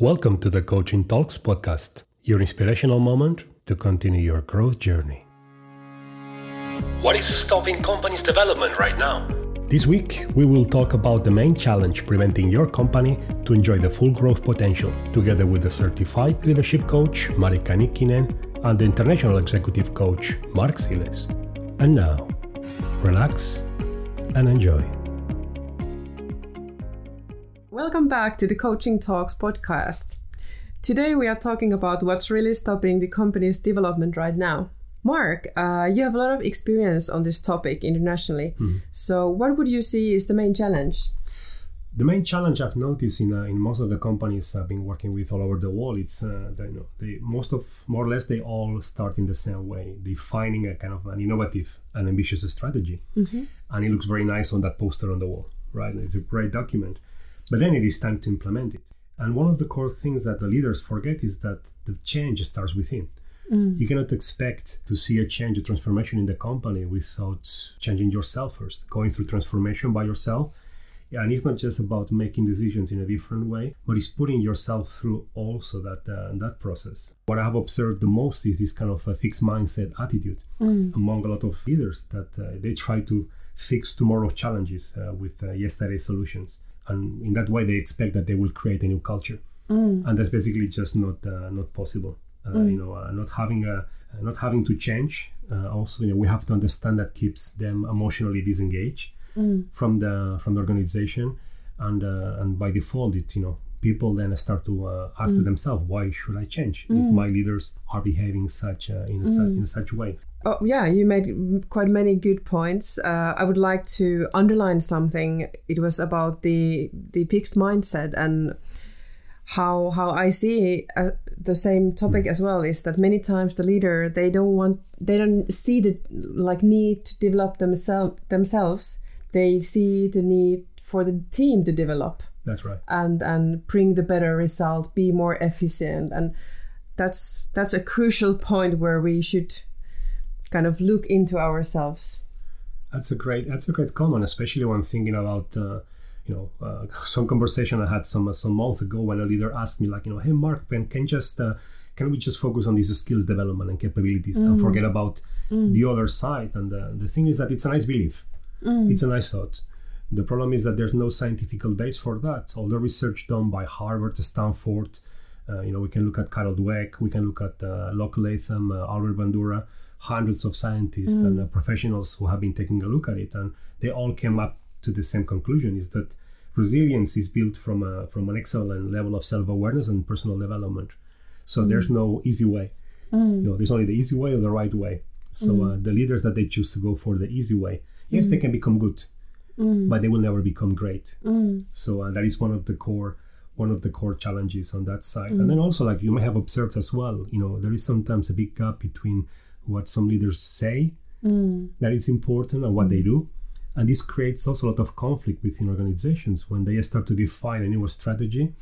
Welcome to the Coaching Talks podcast, your inspirational moment to continue your growth journey. What is stopping companies' development right now? This week, we will talk about the main challenge preventing your company to enjoy the full growth potential, together with the certified leadership coach Marika Nikkinen and the international executive coach Mark Siles. And now, relax and enjoy. Welcome back to the Coaching Talks podcast. Today we are talking about what's really stopping the company's development right now. Mark, uh, you have a lot of experience on this topic internationally. Hmm. So, what would you see is the main challenge? The main challenge I've noticed in, uh, in most of the companies I've been working with all over the world, it's uh, that, you know they most of more or less they all start in the same way, defining a kind of an innovative and ambitious strategy, and it looks very nice on that poster on the wall, right? It's a great document, but then it is time to implement it. And one of the core things that the leaders forget is that the change starts within. You cannot expect to see a change, a transformation in the company without changing yourself first, going through transformation by yourself. Yeah, and it's not just about making decisions in a different way, but it's putting yourself through also that uh, that process. What I have observed the most is this kind of a fixed mindset attitude among a lot of leaders that uh, they try to fix tomorrow's challenges uh, with uh, yesterday's solutions, and in that way they expect that they will create a new culture, and that's basically just not uh, not possible. Uh, You know, uh, not having a uh, not having to change. Uh, also, you know, we have to understand that keeps them emotionally disengaged from the from the organization, and uh, and by default, it you know people then start to uh, ask to themselves, why should I change if my leaders are behaving such uh, in such in such way? Oh, yeah, you made quite many good points. Uh, I would like to underline something. It was about the the fixed mindset and how how I see uh, the same topic as well is that many times the leader they don't want they don't see the like need to develop themselves themselves. They see the need for the team to develop That's right. and and bring the better result, be more efficient, and that's that's a crucial point where we should kind of look into ourselves. That's a great. That's a great comment, especially when thinking about, uh, you know, uh, some conversation I had some some months ago when a leader asked me, like, you know, hey Mark, can can just uh, can we just focus on these skills development and capabilities and forget about the other side? And uh, the thing is that it's a nice belief, it's a nice thought. The problem is that there's no scientific base for that. All the research done by Harvard, Stanford, uh, you know, we can look at Carol Dweck, we can look at uh, Locke Latham, uh, Albert Bandura, hundreds of scientists and uh, professionals who have been taking a look at it, and they all came up to the same conclusion: is that resilience is built from a, from an excellent level of self-awareness and personal development. So mm. there's no easy way. Mm. You know, there's only the easy way or the right way. So mm. uh, the leaders that they choose to go for the easy way, yes, they can become good, but they will never become great. So uh, that is one of the core one of the core challenges on that side. And then also, like you may have observed as well, you know, there is sometimes a big gap between what some leaders say that it's important and what they do. And this creates also a lot of conflict within organizations when they start to define a new strategy.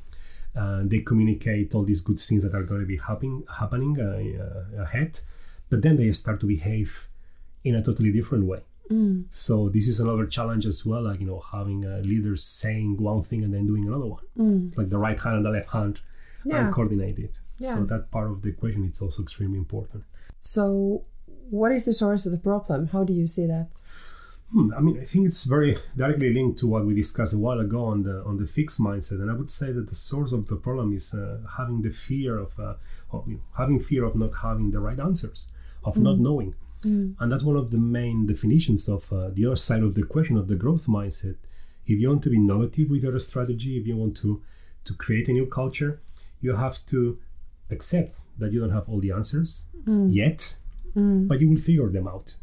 And they communicate all these good things that are going to be happening happening uh, uh, ahead, but then they start to behave in a totally different way. So this is another challenge as well, like you know, having uh, leaders saying one thing and then doing another one, like the right hand and the left hand, Yeah. and coordinate it. Yeah. So that part of the equation is also extremely important. So, what is the source of the problem? How do you see that? Hmm, I mean, I think it's very directly linked to what we discussed a while ago on the on the fixed mindset, and I would say that the source of the problem is uh, having the fear of, uh, of you know, having fear of not having the right answers, of not knowing, and that's one of the main definitions of uh, the other side of the question of the growth mindset. If you want to be innovative with your strategy, if you want to to create a new culture, you have to accept that you don't have all the answers yet, but you will figure them out.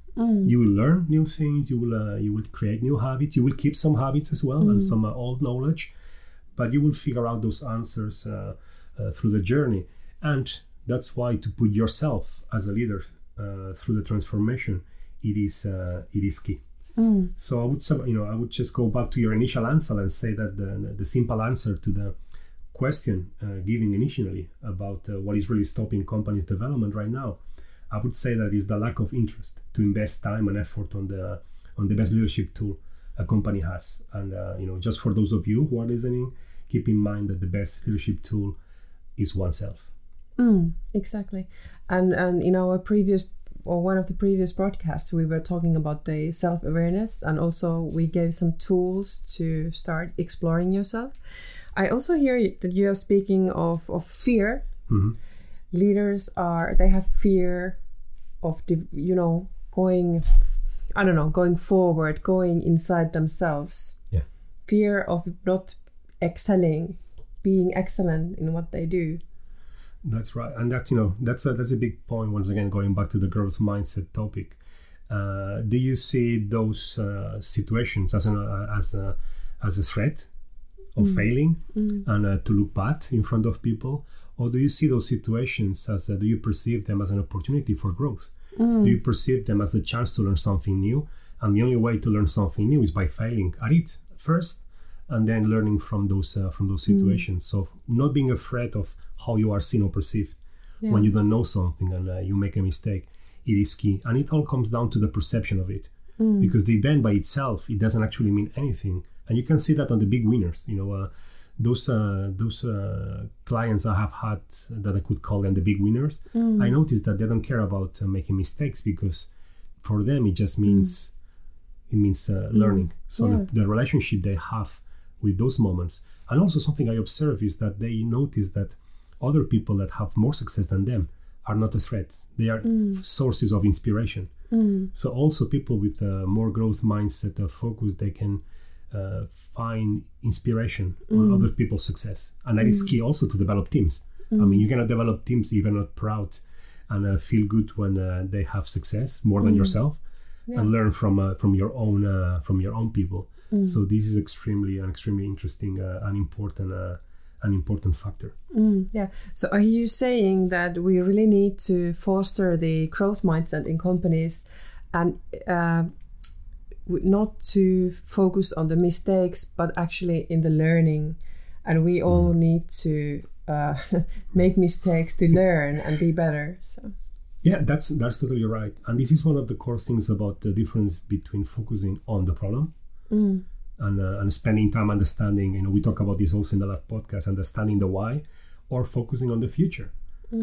You will learn new things. You will uh, you will create new habits. You will keep some habits as well and some uh, old knowledge, but you will figure out those answers uh, uh, through the journey. And that's why to put yourself as a leader uh, through the transformation, it is uh, it is key. So I would you know, I would just go back to your initial answer and say that the, the simple answer to the question uh, given initially about uh, what is really stopping companies' development right now, I would say that is the lack of interest to invest time and effort on the on the best leadership tool a company has. And uh, you know, just for those of you who are listening, keep in mind that the best leadership tool is oneself. Mm, exactly. And and in our previous or one of the previous broadcasts, we were talking about the self awareness, and also we gave some tools to start exploring yourself. I also hear that you are speaking of, of fear. Mm-hmm. Leaders are they have fear of the you know going I don't know going forward, going inside themselves. Yeah. Fear of not excelling, being excellent in what they do. That's right, and that's you know that's a that's a big point. Once again, going back to the growth mindset topic, uh, do you see those uh, situations as an uh, as a as a threat of Mm. failing and uh, to look bad in front of people, or do you see those situations as uh, do you perceive them as an opportunity for growth? Do you perceive them as a chance to learn something new? And the only way to learn something new is by failing at it first, and then learning from those uh, from those situations. So not being afraid of how you are seen or perceived Yeah. when you don't know something and uh, you make a mistake. It is key, and it all comes down to the perception of it, because the event by itself it doesn't actually mean anything, and you can see that on the big winners. You know. Uh, those uh, those uh, clients I have had that I could call them the big winners, I noticed that they don't care about uh, making mistakes because for them it just means it means uh, learning. So Yeah. the, the relationship they have with those moments, and also something I observe is that they notice that other people that have more success than them are not a threat; they are f- sources of inspiration. So also people with a more growth mindset of focus, they can uh, find inspiration on other people's success, and that is key also to develop teams. I mean, you cannot develop teams if you're not proud and uh, feel good when uh, they have success more than yourself, and learn from uh, from your own uh, from your own people. So this is extremely an extremely interesting uh, and important uh, an important factor. Mm, yeah. So are you saying that we really need to foster the growth mindset in companies and uh, not to focus on the mistakes, but actually in the learning? And we all need to uh, make mistakes to learn and be better. So. Yeah, that's that's totally right. And this is one of the core things about the difference between focusing on the problem and uh, and spending time understanding. You know, we talk about this also in the last podcast, understanding the why, or focusing on the future.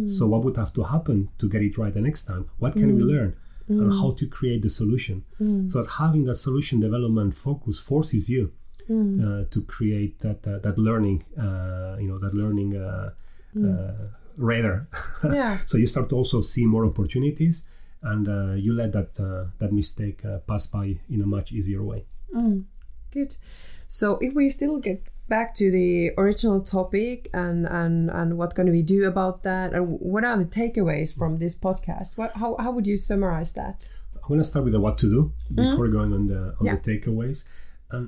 So, what would have to happen to get it right the next time? What can we learn? And how to create the solution. So that having that solution development focus forces you uh, to create that uh, that learning, uh, you know, that learning uh, uh, radar. Yeah. so you start to also see more opportunities, and uh, you let that uh, that mistake uh, pass by in a much easier way. Good. So if we still get back to the original topic and and and what can we do about that and what are the takeaways from this podcast? What how how would you summarize that? I'm going to start with the what to do before going on the on Yeah. the takeaways. And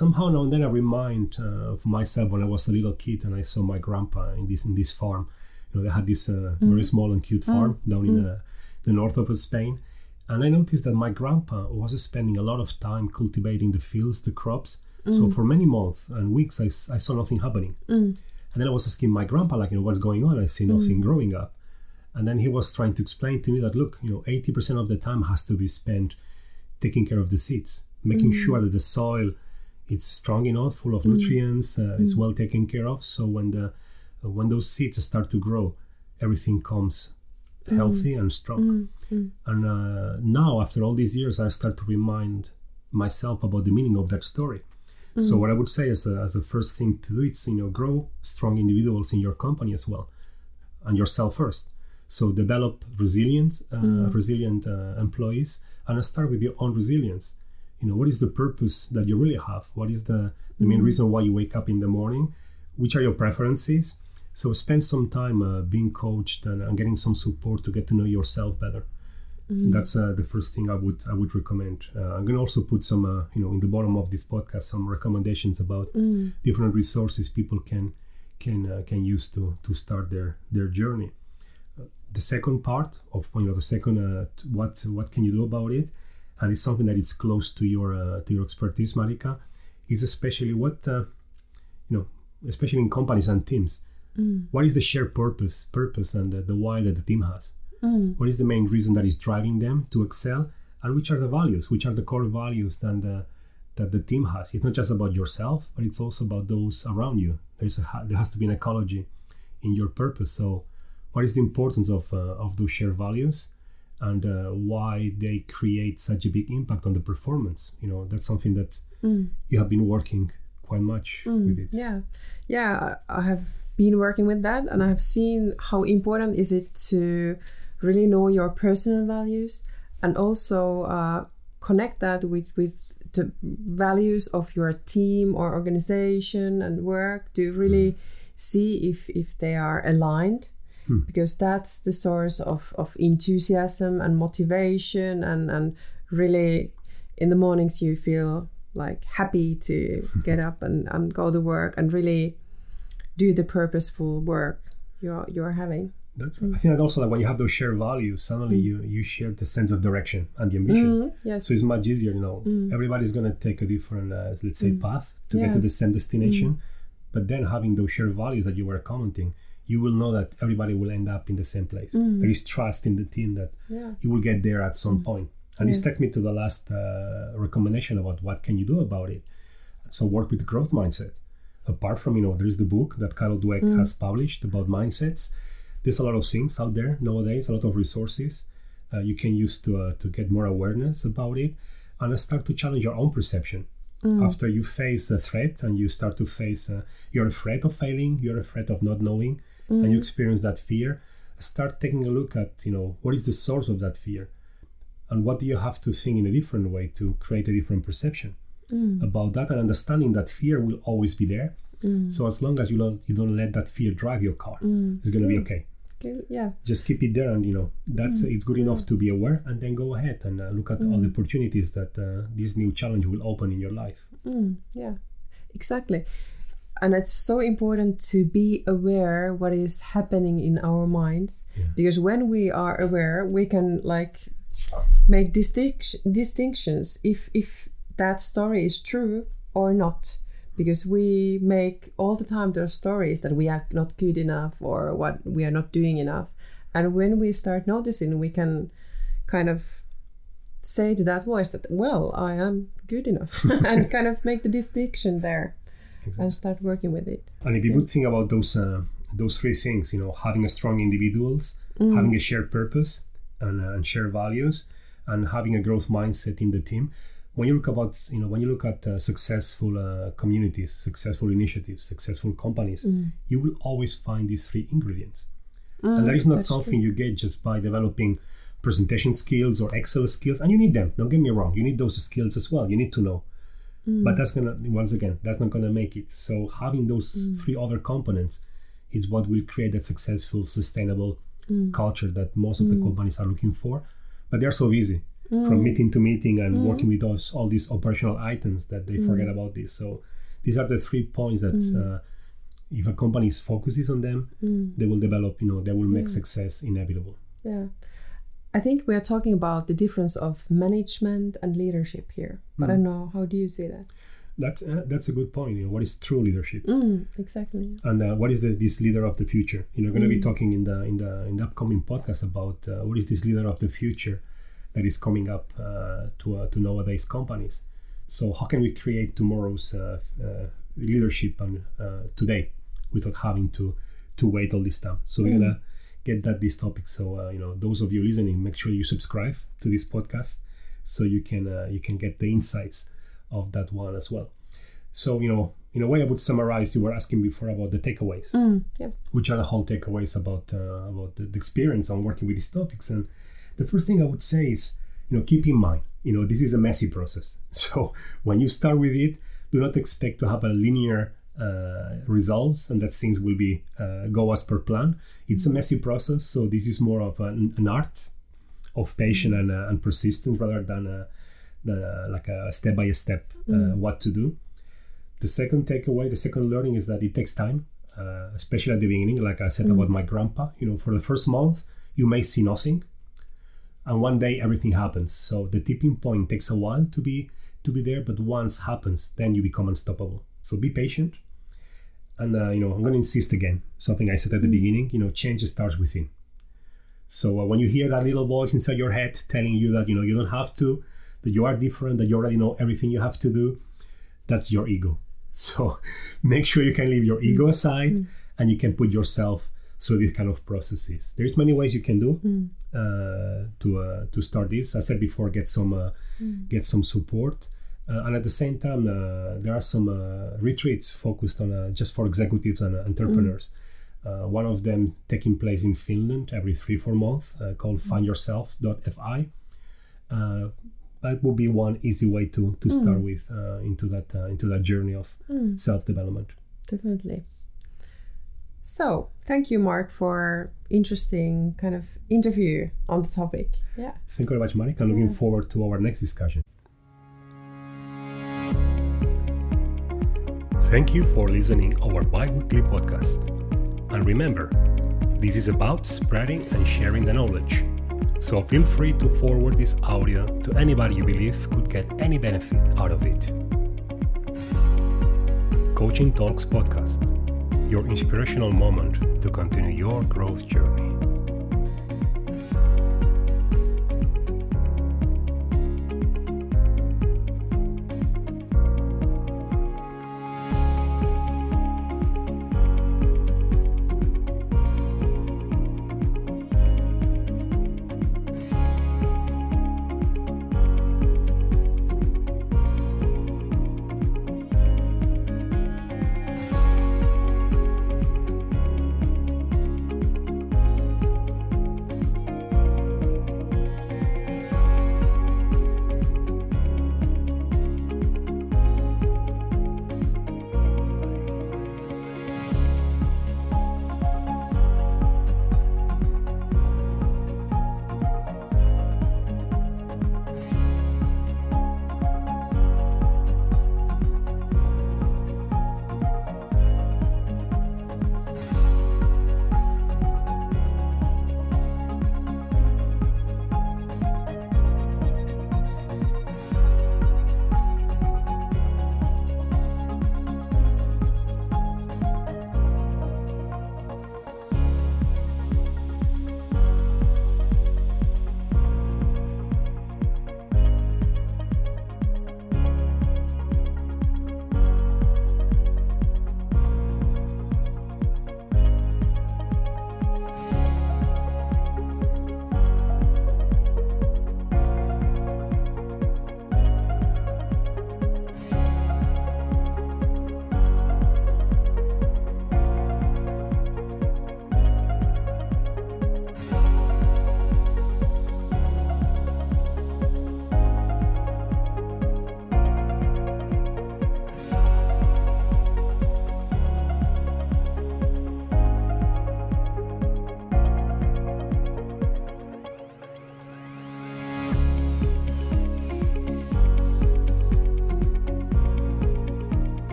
somehow now and then I remind uh, of myself when I was a little kid and I saw my grandpa in this in this farm. You know, they had this uh, very small and cute farm down in uh, the north of Spain. And I noticed that my grandpa was spending a lot of time cultivating the fields, the crops. So mm. for many months and weeks, I saw nothing happening. Mm. And then I was asking my grandpa, like, you know, what's going on? I see nothing mm. growing up. And then he was trying to explain to me that, look, you know, 80% of the time has to be spent taking care of the seeds, making sure that the soil is strong enough, full of nutrients, uh, it's well taken care of. So when the when those seeds start to grow, everything comes healthy and strong. And uh, now, after all these years, I start to remind myself about the meaning of that story. So what I would say as a, as the first thing to do is you know grow strong individuals in your company as well, and yourself first. So develop resilience, uh, resilient uh, employees, and start with your own resilience. You know what is the purpose that you really have? What is the the main reason why you wake up in the morning? Which are your preferences? So spend some time uh, being coached and, and getting some support to get to know yourself better. That's uh, the first thing I would I would recommend. Uh, I'm going to also put some uh, you know in the bottom of this podcast some recommendations about different resources people can can uh, can use to to start their their journey. Uh, the second part of you know the second uh, what what can you do about it, and it's something that is close to your uh, to your expertise, Marika, is especially what uh, you know especially in companies and teams. What is the shared purpose purpose and the, the why that the team has? What is the main reason that is driving them to excel? And which are the values? Which are the core values that the, that the team has? It's not just about yourself, but it's also about those around you. There's a, there has to be an ecology in your purpose. So, what is the importance of uh, of those shared values, and uh, why they create such a big impact on the performance? You know, that's something that you have been working quite much with it. Yeah, yeah, I I have been working with that, and I have seen how important is it to really know your personal values and also uh, connect that with with the values of your team or organization and work to really see if if they are aligned because that's the source of of enthusiasm and motivation and and really in the mornings you feel like happy to get up and, and go to work and really do the purposeful work you're you're having That's mm. right. I think that also like when you have those shared values, suddenly mm. you you share the sense of direction and the ambition. Mm, yes So it's much easier, you know. Mm. Everybody's gonna take a different, uh, let's say, path to get to the same destination. But then having those shared values that you were commenting, you will know that everybody will end up in the same place. There is trust in the team that yeah you will get there at some point. And this takes me to the last uh, recommendation about what can you do about it. So work with growth mindset. Apart from you know, there is the book that Carol Dweck has published about mindsets. There's a lot of things out there nowadays, a lot of resources uh, you can use to uh, to get more awareness about it and start to challenge your own perception. After you face a threat and you start to face, uh, you're afraid of failing, you're afraid of not knowing, and you experience that fear. Start taking a look at you know what is the source of that fear? And what do you have to think in a different way to create a different perception about that? And understanding that fear will always be there. So as long as you don't you don't let that fear drive your car it's going to be Okay, yeah. Just keep it there and you know that's it's good enough to be aware and then go ahead and uh, look at all the opportunities that uh, this new challenge will open in your life. Mm, yeah, exactly. And it's so important to be aware what is happening in our minds because when we are aware, we can like make distinct- distinctions if if that story is true or not. Because we make all the time those stories that we are not good enough or what we are not doing enough. And when we start noticing, we can kind of say to that voice that well i am good enough and kind of make the distinction there and start working with it. And if you would think about those uh, those three things you know having a strong individuals having a shared purpose and, uh, and shared values and having a growth mindset in the team when you look about you know when you look at uh, successful uh, communities successful initiatives successful companies mm. you will always find these three ingredients. Ah, and that is not something you get just by developing presentation skills or excel skills and you need them don't get me wrong you need those skills as well you need to know. Mm. But that's gonna once again that's not gonna make it. So having those mm. three other components is what will create that successful sustainable culture that most of the companies are looking for. But they're so busy from meeting to meeting and working with those all these operational items that they forget about this. So these are the three points that uh, if a company focuses on them they will develop you know they will make success inevitable. Yeah. I think we are talking about the difference of management and leadership here but i don't know how do you see that? That's uh, that's a good point you know what is true leadership? Mm, exactly. And uh, what is the, this leader of the future? You know going to be talking in the in the in the upcoming podcast about uh, what is this leader of the future that is coming up uh, to uh, to nowadays companies. So how can we create tomorrow's uh, leadership and uh, today without having to to wait all this time? So we're gonna get that this topic. So uh, you know those of you listening make sure you subscribe to this podcast so you can uh, you can get the insights of that one as well. So you know in a way i would summarize you were asking before about the takeaways mm, yeah. which are the whole takeaways about uh, about the, the experience on working with these topics. And the first thing i would say is you know keep in mind you know this is a messy process. So when you start with it do not expect to have a linear uh, results and that things will be uh, go as per plan. It's a messy process so this is more of an, an art of patience and, uh, and persistence rather than a, a, like a step by step uh, what to do. The second takeaway the second learning is that it takes time uh, especially at the beginning like i said about my grandpa. You know for the first month you may see nothing and one day everything happens. So the tipping point takes a while to be to be there but once happens then you become unstoppable. So be patient. And uh, you know i'm going to insist again something i said at the beginning you know change starts within. So uh, when you hear that little voice inside your head telling you that you know you don't have to that you are different that you already know everything you have to do that's your ego. So make sure you can leave your ego aside and you can put yourself through these kind of processes. There's many ways you can do. Mm. Uh, to uh, to start this. I said before, get some uh, Mm. get some support, uh, and at the same time, uh, there are some uh, retreats focused on uh, just for executives and uh, entrepreneurs. Uh, one of them taking place in Finland every three four months, uh, called FindYourself.fi. Uh, that would be one easy way to to start with uh, into that uh, into that journey of Mm. self development. Definitely. So, thank you, Mark, for interesting kind of interview on the topic. Yeah. Thank you very much, Marek. I'm looking Yeah. forward to our next discussion. Thank you for listening our bi-weekly podcast. And remember, this is about spreading and sharing the knowledge. So feel free to forward this audio to anybody you believe could get any benefit out of it. Coaching Talks Podcast, your inspirational moment to continue your growth journey.